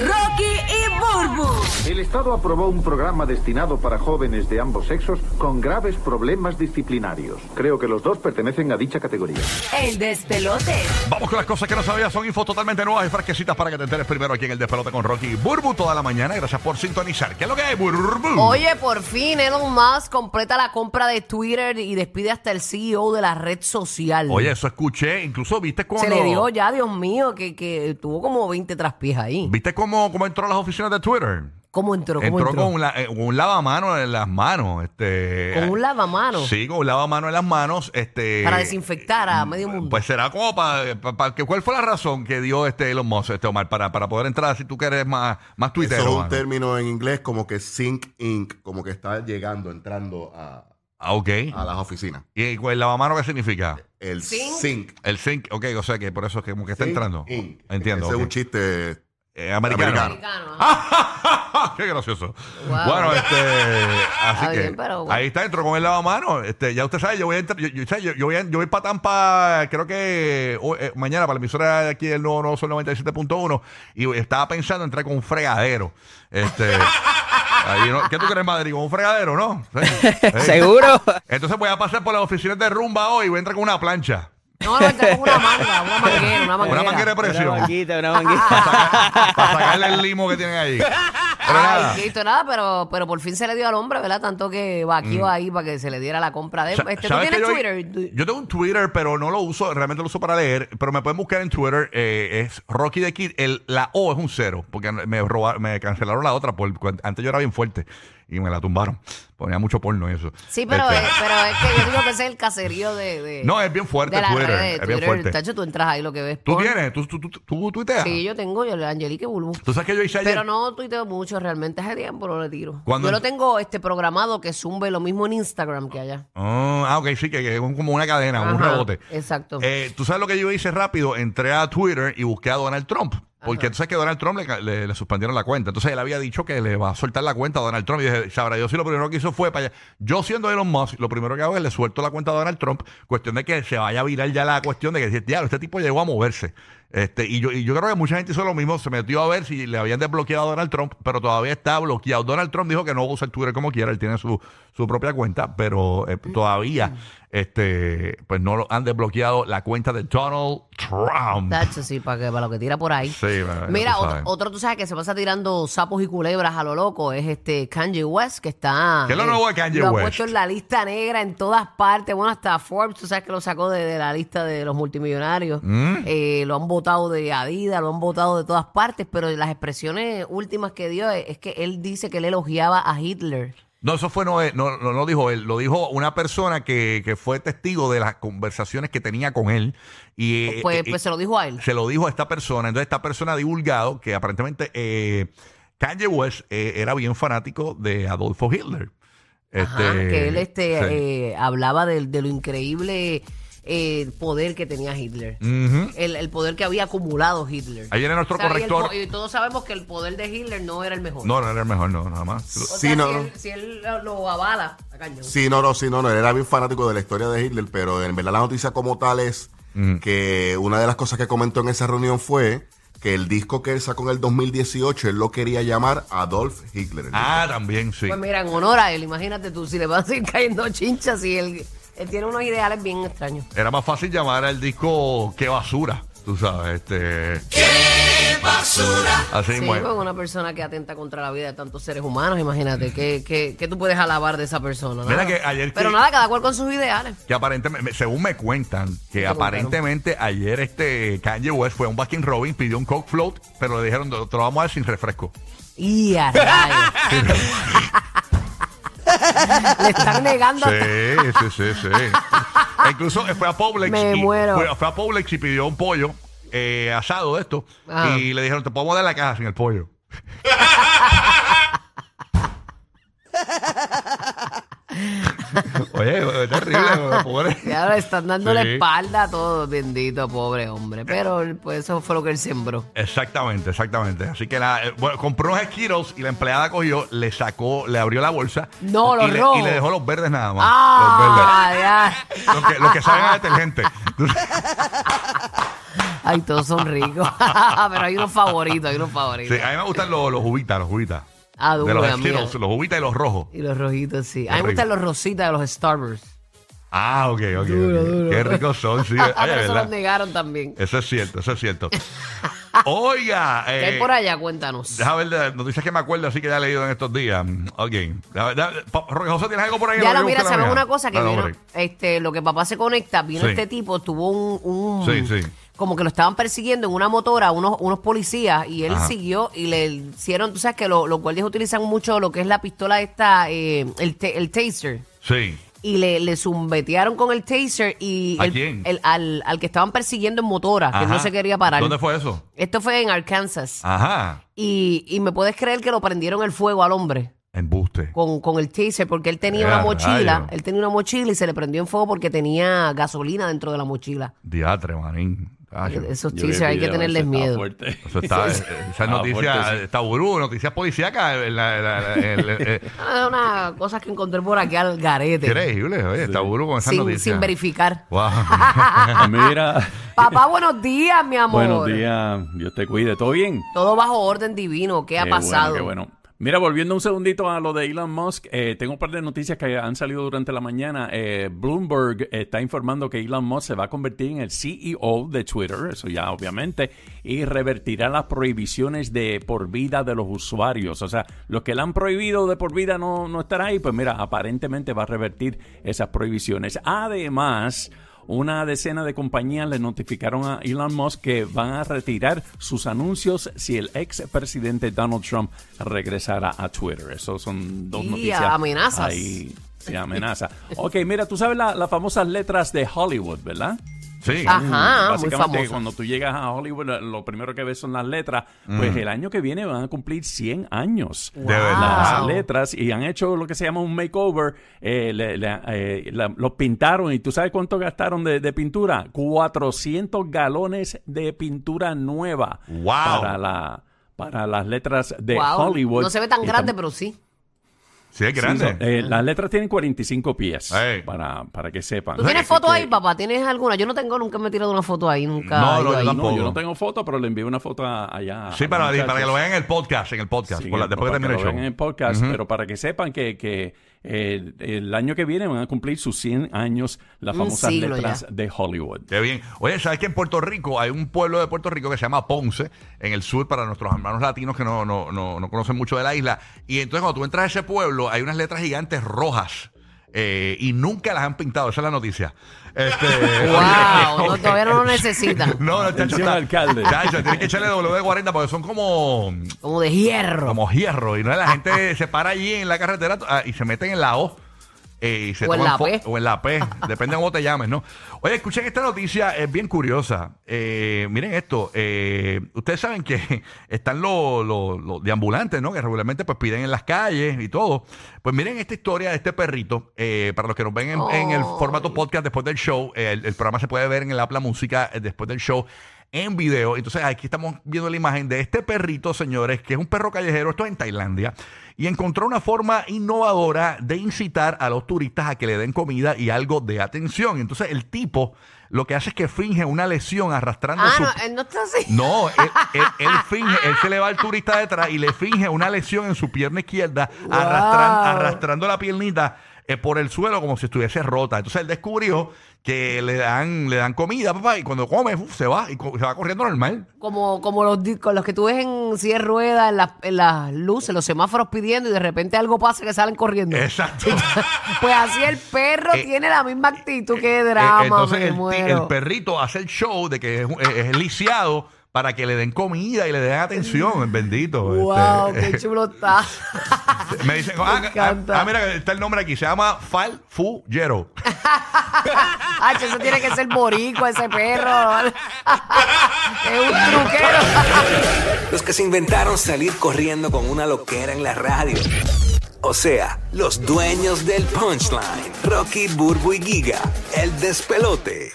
Rocky y Burbu. El Estado aprobó un programa destinado para jóvenes de ambos sexos con graves problemas disciplinarios. Creo que los dos pertenecen a dicha categoría. El despelote. Vamos con las cosas que no sabías. Son infos totalmente nuevas y fresquecitas para que te enteres primero aquí en el Despelote con Rocky Burbu toda la mañana. Gracias por sintonizar. ¿Qué es lo que hay, Burbu? Oye, por fin Elon Musk completa la compra de Twitter y despide hasta el CEO de la red social. Oye, eso escuché. Incluso viste cómo... Se le dio ya, Dios mío, que, que tuvo como 20 traspiés ahí. ¿Viste cómo, cómo entró a las oficinas de Twitter? ¿Cómo entró? ¿Cómo entró, entró? con un, la- eh, un lavamanos en las manos. Este, Con un lavamanos. Sí, con un lavamanos en las manos. Este, Para desinfectar a medio mundo. Pues será como para, para- que ¿Cuál fue la razón que dio este Elon Musk, este Omar, para, para poder entrar si tú que eres más, más tuitero? Eso es un mano? término en inglés como que sync ink, como que está llegando, entrando a, Ah, ok. a las oficinas. ¿Y el lavamanos qué significa? El Sync. sync. El sync, ok, o sea que por eso es que como que está sync entrando. Entiendo. Ese es un chiste. Eh, americano. Qué gracioso. Wow. Bueno, este, así Está que bien, pero bueno. ahí está, entro con el lavamanos. Este, ya usted sabe, yo voy a entrar, yo, yo, ¿sabe? yo- yo voy, a- yo voy para Tampa, creo que hoy- eh, mañana para la emisora de aquí del nuevo Nuevo Sol 97.1 y estaba pensando entrar con un fregadero. Este, ahí, ¿no? ¿Qué tú crees, Madrid? Con un fregadero, ¿no? Sí. Sí. ¿Seguro? Entonces voy a pasar por las oficinas de rumba hoy y voy a entrar con una plancha. No, no, con una manga, una manguera, una manguera. Una manguera de Una presión. manguita, una manguita. para sacarle el limo que tienen ahí. Pero nada. Ay, nada, pero, pero por fin se le dio al hombre, ¿verdad? Tanto que vaqueó ahí para que se le diera la compra de Sa- este, ¿Tú ¿sabes tienes que yo, Twitter? Yo tengo un Twitter, pero no lo uso, realmente lo uso para leer, pero me pueden buscar en Twitter, eh, es Rocky the Kid, el, la O es un cero, porque me robaron, me cancelaron la otra, por, antes yo era bien fuerte y me la tumbaron, ponía mucho porno eso. Sí, pero, Este, es, pero es que yo digo que ese es el caserío de... de No, es bien fuerte de las Twitter, redes de es bien Twitter. fuerte. Tacho, tú entras ahí lo que ves. ¿Tú porno. tienes? ¿Tú, tú, tú, tú tuiteas? Sí, yo tengo, yo Angelique Bulbu. ¿Tú sabes que yo hice ayer? Pero no tuiteo mucho realmente, hace tiempo no le tiro. ¿Cuándo? Yo lo tengo este programado que zumbe lo mismo en Instagram que allá. Oh, ah, ok, sí, que, que es como una cadena, un Ajá, rebote. Exacto. Eh, ¿Tú sabes lo que yo hice rápido? Entré a Twitter y busqué a Donald Trump. Porque tú sabes que Donald Trump le, le- le suspendieron la cuenta. Entonces él había dicho que le va a soltar la cuenta a Donald Trump. Y dije, sabrá, yo sí lo primero que hizo fue para allá. Yo siendo Elon Musk, lo primero que hago es le suelto la cuenta a Donald Trump. Cuestión de que se vaya a virar ya la cuestión de que, diablo, este tipo llegó a moverse. Este, y, yo, y yo creo que mucha gente hizo lo mismo. Se metió a ver si le habían desbloqueado a Donald Trump, pero todavía está bloqueado. Donald Trump dijo que no usa el Twitter como quiera. Él tiene su, su propia cuenta, pero eh, todavía este, pues no lo han desbloqueado la cuenta de Donald Trump. Tacho, sí, para, que, para lo que tira por ahí. Sí, Mira, tú otro, otro, tú sabes que se pasa tirando sapos y culebras a lo loco, es este Kanye West, que está... ¿Qué es lo nuevo de Kanye lo ha West? puesto en la lista negra en todas partes, bueno, hasta Forbes, tú sabes que lo sacó de, de la lista de los multimillonarios, Mm. Eh, lo han votado de Adidas, lo han votado de todas partes, pero las expresiones últimas que dio es, es que él dice que él elogiaba a Hitler. No, eso fue, no, no, no lo dijo él, lo dijo una persona que, que fue testigo de las conversaciones que tenía con él. Y, eh, Pues, eh, pues se lo dijo a él. se lo dijo a esta persona. Entonces, esta persona ha divulgado que aparentemente eh, Kanye West eh, era bien fanático de Adolfo Hitler. Ajá, Este, que él este, sí. eh, hablaba del- de, lo increíble eh, poder que tenía Hitler. El, el poder que había acumulado Hitler. Ahí viene nuestro O sea, y el corrector. Y, todos sabemos que el poder de Hitler no era el mejor. No, no era el mejor, no, nada más. O Sí, sea, no, si, no. él, si él lo- lo avala, cañón. Sí, no, no, sí, no, no. Él era bien fanático de la historia de Hitler, pero en verdad la noticia como tal es que una de las cosas que comentó en esa reunión fue que el disco que él sacó en el 2018, él lo quería llamar Adolf Hitler. el Ah, también, sí. Pues mira, en honor a él, imagínate tú, si le van a seguir cayendo chinchas y él, él tiene unos ideales bien extraños. Era más fácil llamar al disco Qué basura, tú sabes, este... ¡Qué basura! Así Sí, pues una persona que atenta contra la vida de tantos seres humanos, imagínate, ¿qué, qué, qué tú puedes alabar de esa persona? Mira Nada. que ayer Pero que- nada, cada cual con sus ideales. que aparentemente, según me cuentan, que te aparentemente ayer este Kanye West fue a un Baskin Robbins, pidió un Coke Float, pero le dijeron, te lo vamos a dar sin refresco. Y a rayos. Le están negando. Sí, sí, sí, sí. E Incluso fue a Publix. Me y, muero. Fue, fue a Publix y pidió un pollo eh, asado de esto. Ajá. Y le dijeron, te podemos dar la caja sin el pollo. Pobre. Ya le están dando la Sí. espalda a todos, bendito, pobre hombre. Pero pues eso fue lo que él sembró. Exactamente, exactamente. Así que la, eh, bueno, compró unos esquiros y la empleada cogió, le sacó, le abrió la bolsa. No, y los le, rojos. y le dejó los verdes nada más. Ah, ya. Los verdes. Los que, los que saben a detergente. Ay, todos son ricos. Pero hay unos favoritos, hay unos favoritos. A mí me gustan los, los jubitas, los jubitas. Ah, de los mía. Skittles, los jubitas y los rojos. Y los rojitos, sí. A mí me gustan los rositas de los Starburst. Ah, ok, ok. Duro, ok. duro. Qué ricos son, sí. Oye, pero los negaron también. Eso es cierto, eso es cierto. Oiga, ¿Qué hay eh, por allá? Cuéntanos. Deja ver de noticias que me acuerdo, así que ya he leído en estos días. Ok. Deja- Roque José, ¿tienes algo por ahí? Ya a mira, ¿sabes una mía. cosa? Que Dale, vino, este, lo que papá se conecta, vino Sí. este tipo, tuvo un, un- Sí, sí. como que lo estaban persiguiendo en una motora unos, unos policías y él Ajá. siguió y le hicieron, tú sabes que lo- los guardias utilizan mucho lo que es la pistola esta, eh, el, el taser. Sí. Y le, le zumbetearon con el taser y ¿A el- quién? el- al, al que estaban persiguiendo en motora, que Ajá. no se quería parar. ¿Dónde fue eso? Esto fue en Arkansas. Ajá. Y, y me puedes creer que lo prendieron el fuego al hombre Embuste. con, con el taser porque él tenía una mochila, él tenía una mochila y se le prendió en fuego porque tenía gasolina dentro de la mochila. Diatre, manín. Esos Yo vi tasers el hay que video, tenerles ese miedo. fuerte. Eso está, eh, esa Ah, noticia, fuerte, sí. está burú, noticias policíacas. eh, la- la- la- el- el- el- Ah, Una cosa que encontré por aquí al garete. Increíble, oye, está burú con esas Sin, noticias. sin verificar. Wow. Mira, Papá, buenos días, mi amor. buenos días, Dios te cuide, ¿todo bien? Todo bajo orden divino. ¿Qué ha Qué pasado? Bueno, qué bueno. Mira, volviendo un segundito a lo de Elon Musk, eh, tengo un par de noticias que han salido durante la mañana. Eh, Bloomberg está informando que Elon Musk se va a convertir en el CEO de Twitter, eso ya obviamente, y revertirá las prohibiciones de por vida de los usuarios. O sea, los que le han prohibido de por vida no, no estará ahí, pues mira, aparentemente va a revertir esas prohibiciones. Además, una decena de compañías le notificaron a Elon Musk que van a retirar sus anuncios si el ex presidente Donald Trump regresara a Twitter. Eso son dos Y noticias. amenazas. Ahí, sí, amenaza. ok, mira, tú sabes la- las famosas letras de Hollywood, ¿verdad? Sí. Ajá, Básicamente, cuando tú llegas a Hollywood, lo- primero que ves son las letras. Pues el año que viene van a cumplir 100 años. De verdad. Las letras y han hecho lo que se llama un makeover. eh, le- le- eh, la- los pintaron y tú sabes cuánto gastaron de, de pintura. 400 galones de pintura nueva Wow. para la para las letras de Wow. Hollywood. No se ve tan Y grande, pero sí. Sí, es Sí, grande. son- eh, las letras tienen 45 pies Ey. para, para que sepan. ¿Tú tienes Así foto que- ahí, papá? ¿Tienes alguna? Yo no tengo, nunca me he tirado una foto ahí, nunca. No, he no, ido yo ahí. tampoco. No, yo no tengo foto, pero le envié una foto a- allá. sí, a para, los para que muchachos. lo vean en el podcast, en el podcast, Sí, por la- después que para termine el lo show. vean en el podcast, pero para que sepan que, que, eh, el año que viene van a cumplir sus 100 años las Un famosas siglo letras ya. de Hollywood. Qué bien. Oye, ¿sabes que en Puerto Rico hay un pueblo de Puerto Rico que se llama Ponce, en el sur, para nuestros hermanos latinos que no, no, no, no conocen mucho de la isla? Y entonces cuando tú entras a ese pueblo, hay unas letras gigantes rojas. Eh, y nunca las han pintado, esa es la noticia. Este, Wow, no, todavía no lo necesitan. No, no, chacho, está- alcalde. Chacho, tienes que echarle W40 porque son como, Como de hierro. como hierro. Y no la gente se para allí en la carretera ah, y se meten en la O. eh, y se O en la P. O en la P. Depende de cómo te llames, ¿no? Oye, escuchen esta noticia, es bien curiosa. Eh, miren esto. eh, ustedes saben que están los, los, los deambulantes, ¿no? Que regularmente pues piden en las calles y todo. Pues miren esta historia de este perrito. para los que nos ven en, en el formato podcast después del show, el, el programa se puede ver en el Apla Música después del show en video. Entonces aquí estamos viendo la imagen de este perrito, señores, que es un perro callejero, esto es en Tailandia, y encontró una forma innovadora de incitar a los turistas a que le den comida y algo de atención. Entonces el tipo lo que hace es que finge una lesión arrastrando Ah, su... no, él no está así. No, él, él- él finge, él se le va al turista detrás y le finge una lesión en su pierna izquierda, Wow. arrastrando la piernita eh, por el suelo como si estuviese rota. Entonces él descubrió que le dan, le dan comida, papá, y cuando come, uf, se va y co- se va corriendo normal. Como, como los, di- con los que tú ves en silla de ruedas, en, las- en las luces, los semáforos pidiendo y de repente algo pasa que salen corriendo. Exacto. Pues así el perro Eh, tiene la misma actitud que Eh, drama, Entonces me el, ti- muero. el perrito hace el show de que es, un- es lisiado para que le den comida y le den atención, el bendito. Wow, este. qué chulo está. Me dicen, ah, ah, encanta. ah, mira, está el nombre aquí, se llama Fal Fuyero. Ay, eso tiene que ser boricua ese perro. es un truquero. Los que se inventaron salir corriendo con una loquera en la radio. O sea, los dueños del punchline. Rocky, Burbu y Giga. El despelote.